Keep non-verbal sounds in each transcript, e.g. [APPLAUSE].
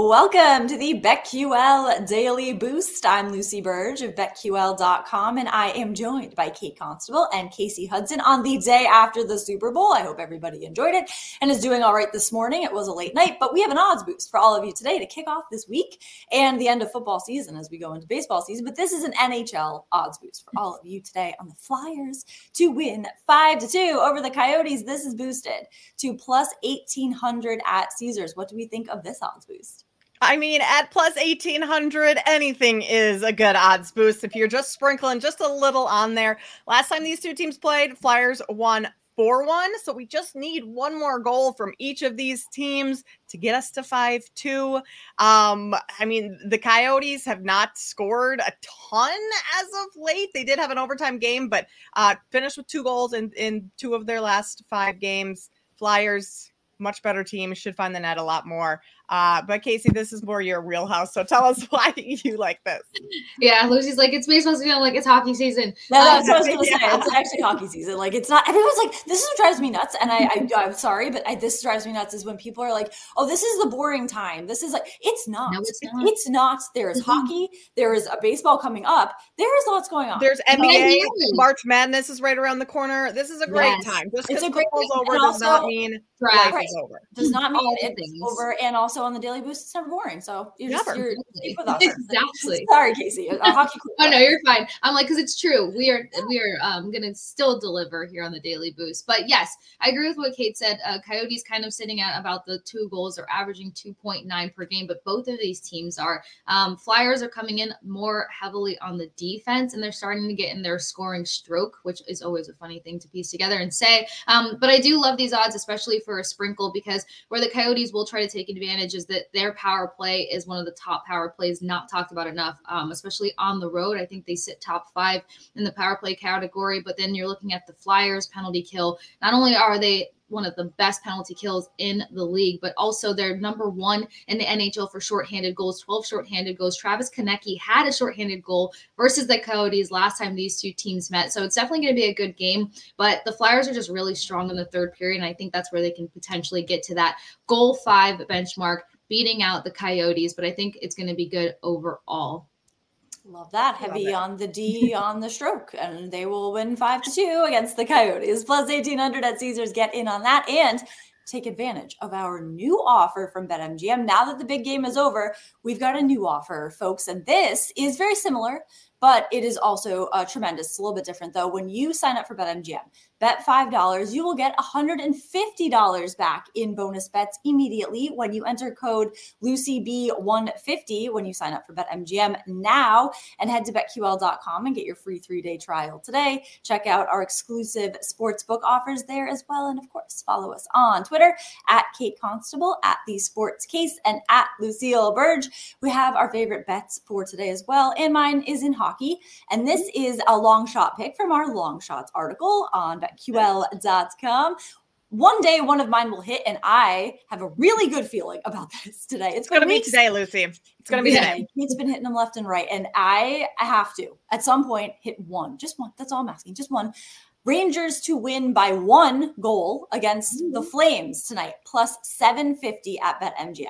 Welcome to the BetQL Daily Boost. I'm Lucy Burge of BetQL.com, and I am joined by Kate Constable and Kasey Hudson on the day after the Super Bowl. I hope everybody enjoyed it and is doing all right this morning. It was a late night, but we have an odds boost for all of you today to kick off this week and the end of football season as we go into baseball season. But this is an NHL odds boost for all of you today on the Flyers to win 5 to 2 over the Coyotes. This is boosted to plus 1800 at Caesars. What do we think of this odds boost? I mean, at plus 1800, anything is a good odds boost if you're just sprinkling just a little on there. Last time these two teams played, Flyers won 4 1. So we just need one more goal from each of these teams to get us to 5 2. Um, I mean, the Coyotes have not scored a ton as of late. They did have an overtime game, but uh, finished with two goals in, in two of their last five games. Flyers, much better team, should find the net a lot more. Uh, but Kasey, this is more your real house. So tell us [LAUGHS] why you like this. Yeah, Lucy's like, it's baseball season, like it's hockey season. No, that's um, what I was gonna yeah. [LAUGHS] say. It's actually hockey season. Like it's not everyone's like, this is what drives me nuts. And I, I [LAUGHS] am sorry, but I, this drives me nuts is when people are like, oh, this is the boring time. This is like it's not. No, it's not. It's not. There is mm-hmm. hockey, there is a baseball coming up, there is lots going on. There's NBA, March Madness is right around the corner. This is a great yes. time. Just because football's over does not mean life right. is over. Does not mean it's over. And also on the Daily Boost, it's never boring. So you're never. just you're with [LAUGHS] us. exactly. [LAUGHS] Sorry, Kasey. A, [LAUGHS] hockey oh no, you're fine. I'm like because it's true. We are we are um, gonna still deliver here on the Daily Boost. But yes, I agree with what Kate said. Uh, Coyotes kind of sitting at about the two goals. They're averaging 2.9 per game, but both of these teams are. Um, Flyers are coming in more heavily on the defense, and they're starting to get in their scoring stroke, which is always a funny thing to piece together and say. Um, but I do love these odds, especially for a sprinkle, because where the Coyotes will try to take advantage is that their power play is one of the top power plays, not talked about enough, um, especially on the road. I think they sit top five in the power play category. But then you're looking at the Flyers penalty kill. Not only are they one of the best penalty kills in the league, but also they're number one in the NHL for shorthanded goals, 12 shorthanded goals. Travis Konecny had a shorthanded goal versus the Coyotes last time these two teams met. So it's definitely going to be a good game, but the Flyers are just really strong in the third period. And I think that's where they can potentially get to that goal five benchmark beating out the Coyotes, but I think it's going to be good overall. Love that. Heavy Love on the D [LAUGHS] on the stroke. And they will win five to two against the Coyotes. Plus 1800 at Caesars. Get in on that and take advantage of our new offer from BetMGM. Now that the big game is over, we've got a new offer, folks. And this is very similar, but it is also uh, tremendous. It's a little bit different, though. When you sign up for BetMGM, Bet $5, you will get $150 back in bonus bets immediately when you enter code LucyB150 when you sign up for BetMGM now and head to betql.com and get your free three day trial today. Check out our exclusive sportsbook offers there as well. And of course, follow us on Twitter at Kate Constable, at The Sports Case, and at Lucille Burge. We have our favorite bets for today as well. And mine is in hockey. And this is a long shot pick from our long shots article on betql.com. One day, one of mine will hit, and I have a really good feeling about [LAUGHS] this today. It's going to be today, Lucy. It's going to be today. He's been hitting them left and right, and I have to at some point hit one, just one. That's all I'm asking, just one. Rangers to win by one goal against mm-hmm. the Flames tonight, plus 750 at BetMGM.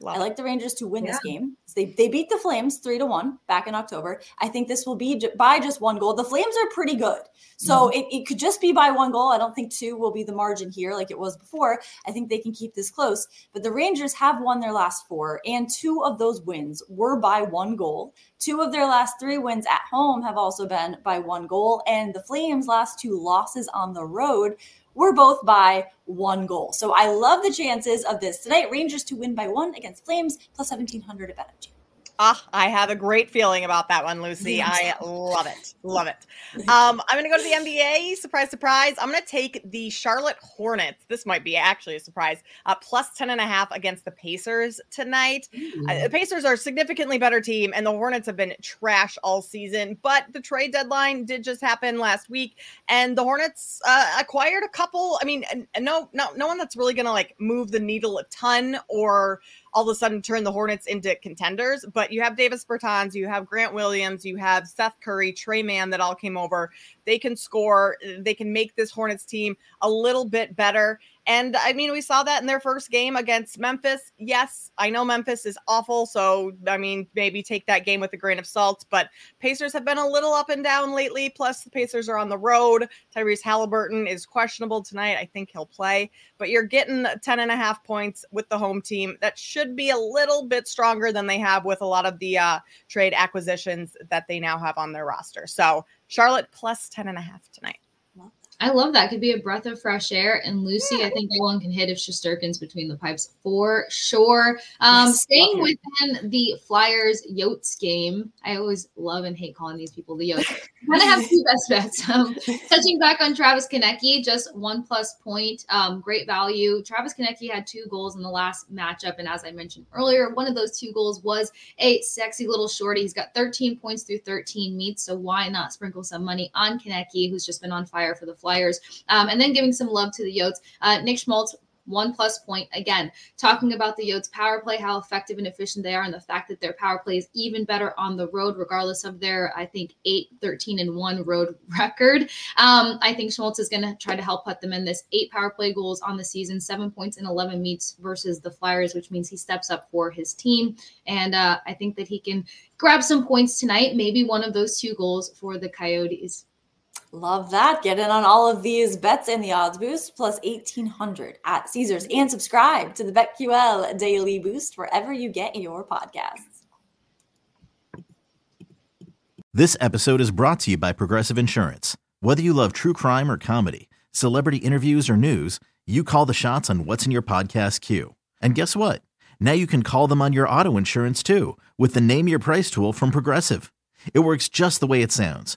Love I like the Rangers to win yeah. this game. They, they beat the Flames three to one back in October. I think this will be by just one goal. The Flames are pretty good. So mm-hmm. it, it could just be by one goal. I don't think two will be the margin here like it was before. I think they can keep this close. But the Rangers have won their last four, and two of those wins were by one goal. Two of their last three wins at home have also been by one goal. And the Flames' last two losses on the road were both by one goal. So I love the chances of this tonight. Rangers to win by one against Flames, plus 1700 at BetMGM. Ah, I have a great feeling about that one, Lucy. I love it. Love it. [LAUGHS] Um, I'm going to go to the NBA. Surprise, surprise. I'm going to take the Charlotte Hornets. This might be actually a surprise. Uh, plus 10 and a half against the Pacers tonight. Uh, the Pacers are a significantly better team, and the Hornets have been trash all season. But the trade deadline did just happen last week, and the Hornets uh, acquired a couple. I mean, no, no, no one that's really going to like move the needle a ton or all of a sudden turn the Hornets into contenders. But you have Davis Bertans, you have Grant Williams, you have Seth Curry, Tre Mann that all came over. They can score, they can make this Hornets team a little bit better. And I mean, we saw that in their first game against Memphis. Yes, I know Memphis is awful. So, I mean, maybe take that game with a grain of salt. But Pacers have been a little up and down lately. Plus, the Pacers are on the road. Tyrese Halliburton is questionable tonight. I think he'll play. But you're getting 10 and a half points with the home team. That should be a little bit stronger than they have with a lot of the uh, trade acquisitions that they now have on their roster. So, Charlotte plus 10 and a half tonight. I love that. Could be a breath of fresh air. And Lucy, yeah. I think no one can hit if Shesterkin's between the pipes for sure. Um, yes, staying within the Flyers Yotes game, I always love and hate calling these people the Yotes. [LAUGHS] kind of have two best bets. Um, touching back on Travis Konecny, just one plus point, um, great value. Travis Konecny had two goals in the last matchup, and as I mentioned earlier, one of those two goals was a sexy little shorty. He's got 13 points through 13 meets, so why not sprinkle some money on Konecny, who's just been on fire for the Flyers? Flyers. Um, and then giving some love to the Yotes. Uh, Nick Schmaltz one plus point again talking about the yotes power play how effective and efficient they are and the fact that their power play is even better on the road regardless of their i think 8 13 and 1 road [LAUGHS] record um, i think schmaltz is going to try to help put them in this eight power play goals on the season seven points in 11 meets versus the flyers which means he steps up for his team and uh, i think that he can grab some points tonight maybe one of those two goals for the coyotes Love that. Get in on all of these bets and the odds boost plus 1800 at Caesars and subscribe to the BetQL Daily Boost wherever you get your podcasts. This episode is brought to you by Progressive Insurance. Whether you love true crime or comedy, celebrity interviews or news, you call the shots on what's in your podcast queue. And guess what? Now you can call them on your auto insurance too with the Name Your Price tool from Progressive. It works just the way it sounds